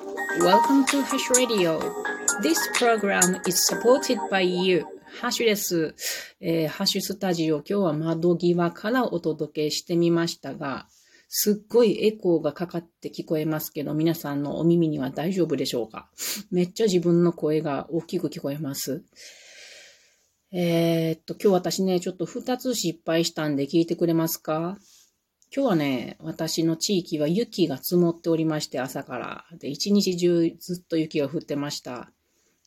Welcome to Hash Radio. This program is supported by you. ハッシュです。えー、ハッシュスタジオ、今日は窓際からお届けしてみましたが、すっごいエコーがかかって聞こえますけど、皆さんのお耳には大丈夫でしょうか？めっちゃ自分の声が大きく聞こえます。えー、っと、今日私ね、ちょっと二つ失敗したんで聞いてくれますか？今日はね、私の地域は雪が積もっておりまして、朝から。で、一日中ずっと雪が降ってました。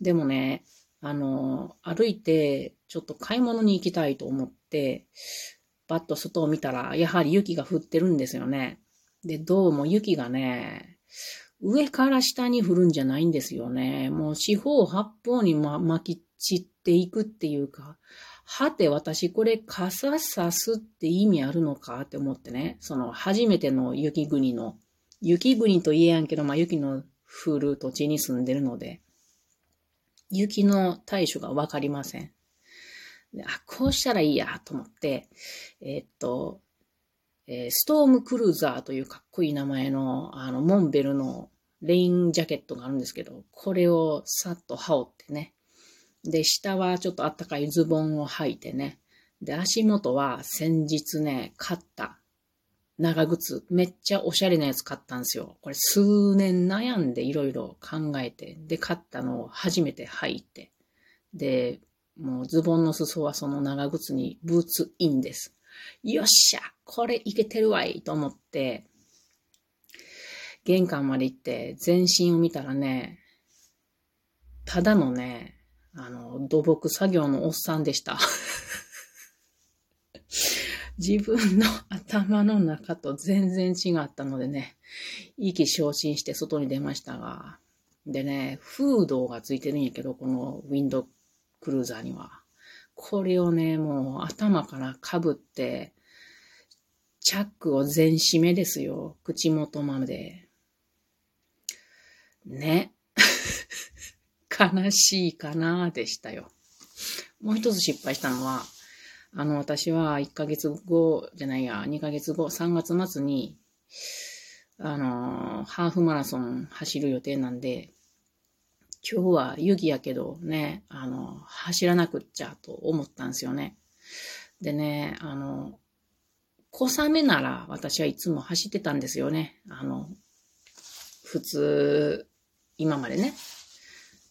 でもね、あの、歩いて、ちょっと買い物に行きたいと思って、バッと外を見たら、やはり雪が降ってるんですよね。で、どうも雪がね、上から下に降るんじゃないんですよね。もう四方八方に、ま、巻き散っていくっていうか、はて、私これ傘さすって意味あるのかって思ってね、その初めての雪国の、雪国と言えやんけど、まあ雪の降る土地に住んでるので、雪の対処がわかりません。あ、こうしたらいいやと思って、えー、っと、えー、ストームクルーザーというかっこいい名前の、あの、モンベルのレインジャケットがあるんですけど、これをさっと羽織ってね、で、下はちょっとあったかいズボンを履いてね。で、足元は先日ね、買った長靴。めっちゃおしゃれなやつ買ったんですよ。これ数年悩んでいろいろ考えて、で、買ったのを初めて履いて。で、もうズボンの裾はその長靴にブーツインです。よっしゃこれいけてるわいと思って、玄関まで行って全身を見たらね、ただのね、あの、土木作業のおっさんでした。自分の頭の中と全然違ったのでね、意気昇進して外に出ましたが、でね、フードがついてるんやけど、このウィンドクルーザーには。これをね、もう頭から被って、チャックを全閉めですよ。口元まで。ね。悲しいかなでしたよ。もう一つ失敗したのは、あの、私は1ヶ月後じゃないや、2ヶ月後、3月末に、あの、ハーフマラソン走る予定なんで、今日は雪やけどね、あの、走らなくっちゃと思ったんですよね。でね、あの、小雨なら私はいつも走ってたんですよね。あの、普通、今までね。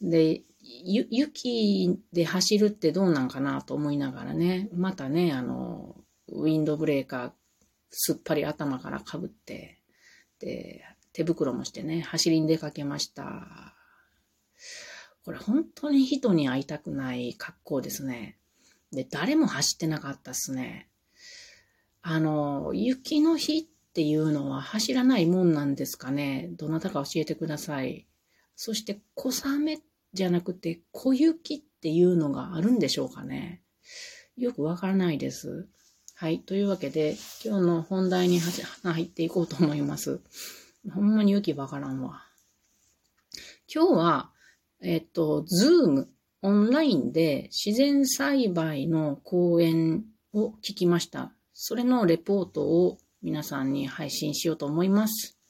で、ゆ、雪で走るってどうなんかなと思いながらね、またね、あの、ウィンドブレーカーすっぱり頭からかぶって、で、手袋もしてね、走りに出かけました。これ本当に人に会いたくない格好ですね。で、誰も走ってなかったっすね。あの、雪の日っていうのは走らないもんなんですかね。どなたか教えてください。そして、小雨っじゃなくて小雪っていうのがあるんでしょうかね。よくわからないです。はい。というわけで、今日の本題に入っていこうと思います。ほんまに雪わからんわ。今日は、えっと、ズーム、オンラインで自然栽培の講演を聞きました。それのレポートを皆さんに配信しようと思います。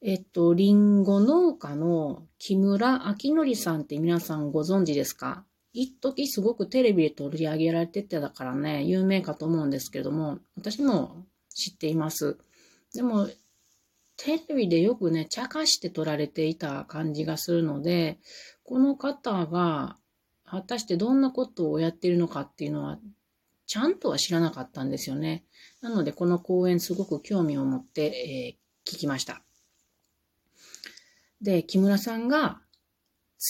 えっと、リンゴ農家の木村明則さんって皆さんご存知ですか？一時すごくテレビで取り上げられててだからね、有名かと思うんですけども、私も知っています。でも、テレビでよくね、茶化して撮られていた感じがするので、この方が果たしてどんなことをやっているのかっていうのは、ちゃんとは知らなかったんですよね。なので、この講演すごく興味を持って、えー、聞きました。で、木村さんが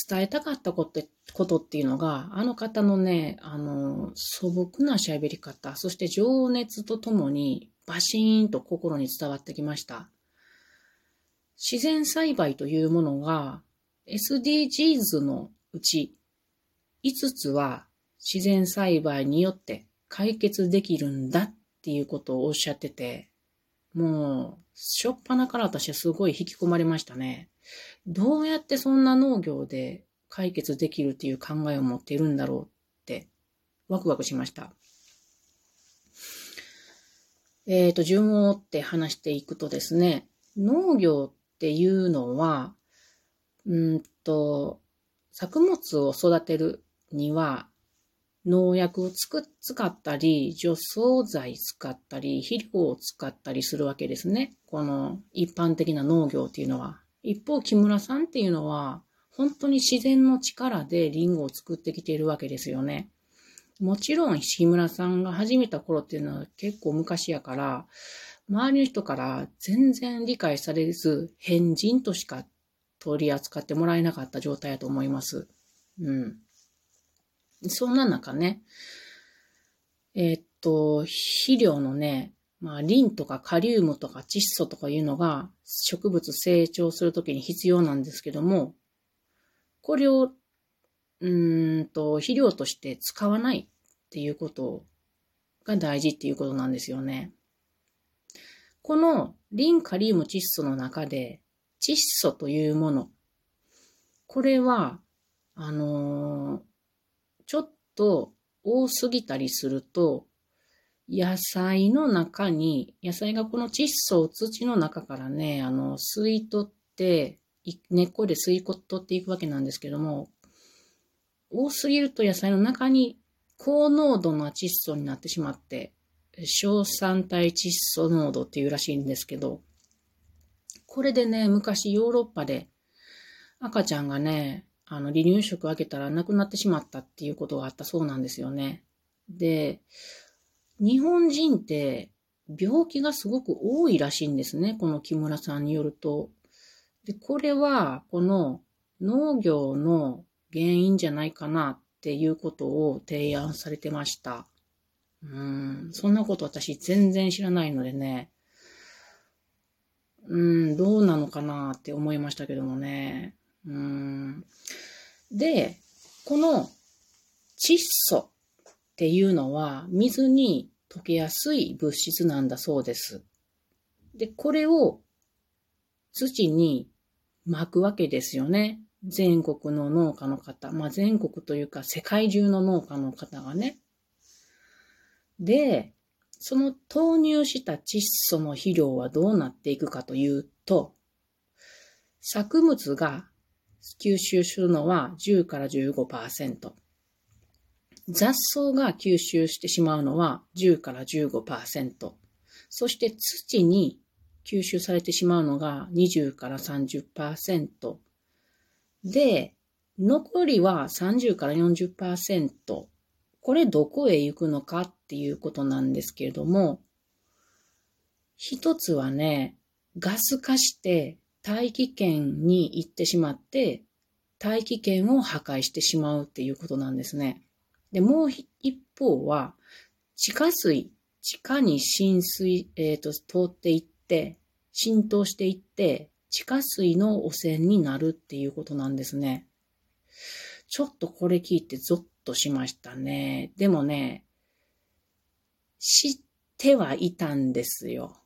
伝えたかったことことっていうのが、あの方のね、あの、素朴な喋り方、そして情熱とともにバシーンと心に伝わってきました。自然栽培というものが SDGs のうち5つは自然栽培によって解決できるんだっていうことをおっしゃってて、もう、しょっぱなから私はすごい引き込まれましたね。どうやってそんな農業で解決できるっていう考えを持っているんだろうってワクワクしました。えっ、ー、と、順を追って話していくとですね、農業っていうのはうんと、作物を育てるには、農薬をつく使ったり、除草剤使ったり、肥料を使ったりするわけですね。この一般的な農業っていうのは。一方、木村さんっていうのは、本当に自然の力でリンゴを作ってきているわけですよね。もちろん、木村さんが始めた頃っていうのは結構昔やから、周りの人から全然理解されず、変人としか取り扱ってもらえなかった状態だと思います。うん。そんな中ね、えー、っと、肥料のね、まあ、リンとかカリウムとか窒素とかいうのが植物成長するときに必要なんですけども、これを、うんと、肥料として使わないっていうことが大事っていうことなんですよね。このリン、カリウム、窒素の中で、窒素というもの、これは、あのー、ちょっと多すぎたりすると、野菜の中に、野菜がこの窒素を土の中からね、あの、吸い取って、根っこで吸い取っていくわけなんですけども、多すぎると野菜の中に高濃度な窒素になってしまって、小酸体窒素濃度っていうらしいんですけど、これでね、昔ヨーロッパで赤ちゃんがね、あの、離乳食あげたら亡くなってしまったっていうことがあったそうなんですよね。で、日本人って病気がすごく多いらしいんですね。この木村さんによると。で、これは、この農業の原因じゃないかなっていうことを提案されてました。うん、そんなこと私全然知らないのでね、うん、どうなのかなって思いましたけどもね。うん。で、この窒素っていうのは水に溶けやすい物質なんだそうです。で、これを土に巻くわけですよね。全国の農家の方。まあ、全国というか世界中の農家の方がね。で、その投入した窒素の肥料はどうなっていくかというと、作物が吸収するのは10から15%。雑草が吸収してしまうのは10から15%。そして土に吸収されてしまうのが20から30%。で、残りは30から40%。これどこへ行くのかっていうことなんですけれども、一つはね、ガス化して大気圏に行ってしまって、大気圏を破壊してしまうっていうことなんですね。で、もう一方は、地下水、地下に浸水、えっ、ー、と、通っていって、浸透していって、地下水の汚染になるっていうことなんですね。ちょっとこれ聞いてゾッとしましたね。でもね、知ってはいたんですよ。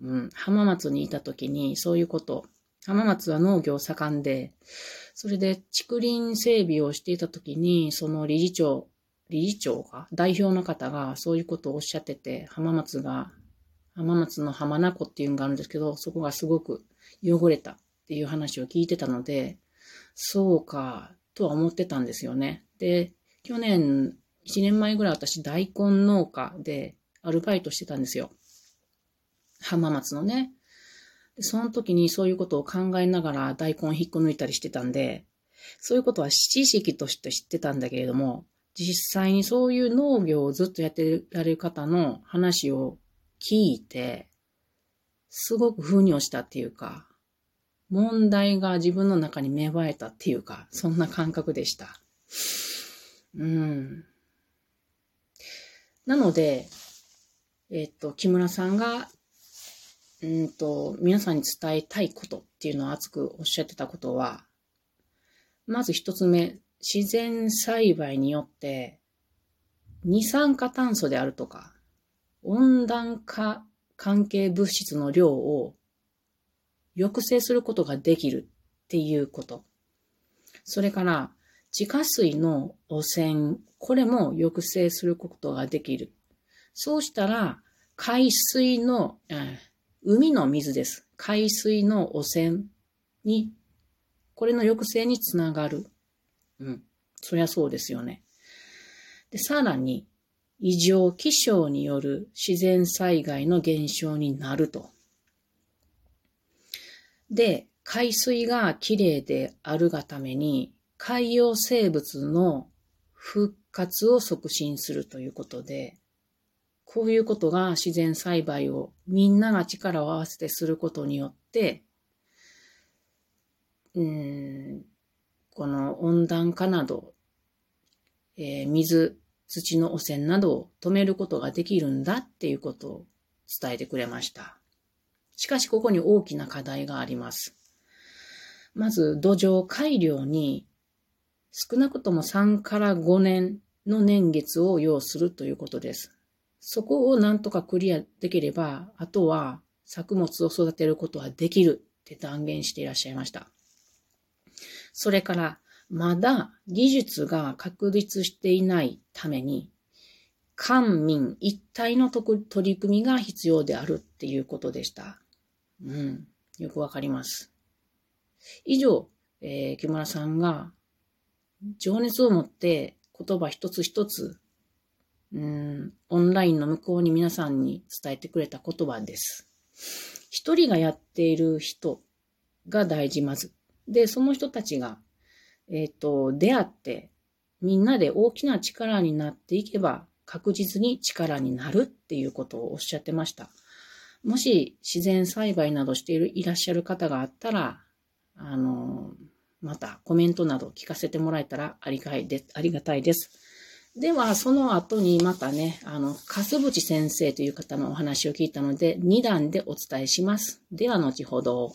うん。浜松にいた時にそういうこと。浜松は農業盛んで、それで竹林整備をしていた時に、その理事長、理事長が、代表の方がそういうことをおっしゃってて、浜松が、浜松の浜名湖っていうのがあるんですけど、そこがすごく汚れたっていう話を聞いてたので、そうか、とは思ってたんですよね。で、去年、1年前ぐらい私大根農家でアルバイトしてたんですよ。浜松のね。でその時にそういうことを考えながら大根引っこ抜いたりしてたんで、そういうことは知識として知ってたんだけれども、実際にそういう農業をずっとやってられる方の話を聞いて、すごく風に落ちたっていうか、問題が自分の中に芽生えたっていうか、そんな感覚でした。うん。なので、えっ、と、木村さんが、うんと、皆さんに伝えたいことっていうのを熱くおっしゃってたことは、まず一つ目、自然栽培によって、二酸化炭素であるとか、温暖化関係物質の量を抑制することができるっていうこと。それから、地下水の汚染、これも抑制することができる。そうしたら、海水の、海の水です。海水の汚染にこれの抑制につながる。うん。そりゃそうですよね。で、さらに、異常気象による自然災害の減少になると。で、海水がきれいであるがために、海洋生物の復活を促進するということで、こういうことが自然栽培をみんなが力を合わせてすることによって、うん、この温暖化など、えー、水、土の汚染などを止めることができるんだっていうことを伝えてくれました。しかしここに大きな課題があります。まず土壌改良に少なくとも3から5年の年月を要するということです。そこをなんとかクリアできれば、あとは作物を育てることはできるって断言していらっしゃいました。それから、まだ技術が確立していないために、官民一体の取り組みが必要であるっていうことでした。うん。よくわかります。以上、えー、木村さんが情熱を持って言葉一つ一つ、うん、オンラインの向こうに皆さんに伝えてくれた言葉です。一人がやっている人が大事まず。で、その人たちが、えっ、ー、と、出会って、みんなで大きな力になっていけば、確実に力になるっていうことをおっしゃってました。もし自然栽培などしているいらっしゃる方があったら、あの、またコメントなど聞かせてもらえたらありがいでありがたいです。では、その後にまたね、あの、かすぶち先生という方のお話を聞いたので、2段でお伝えします。では、後ほど。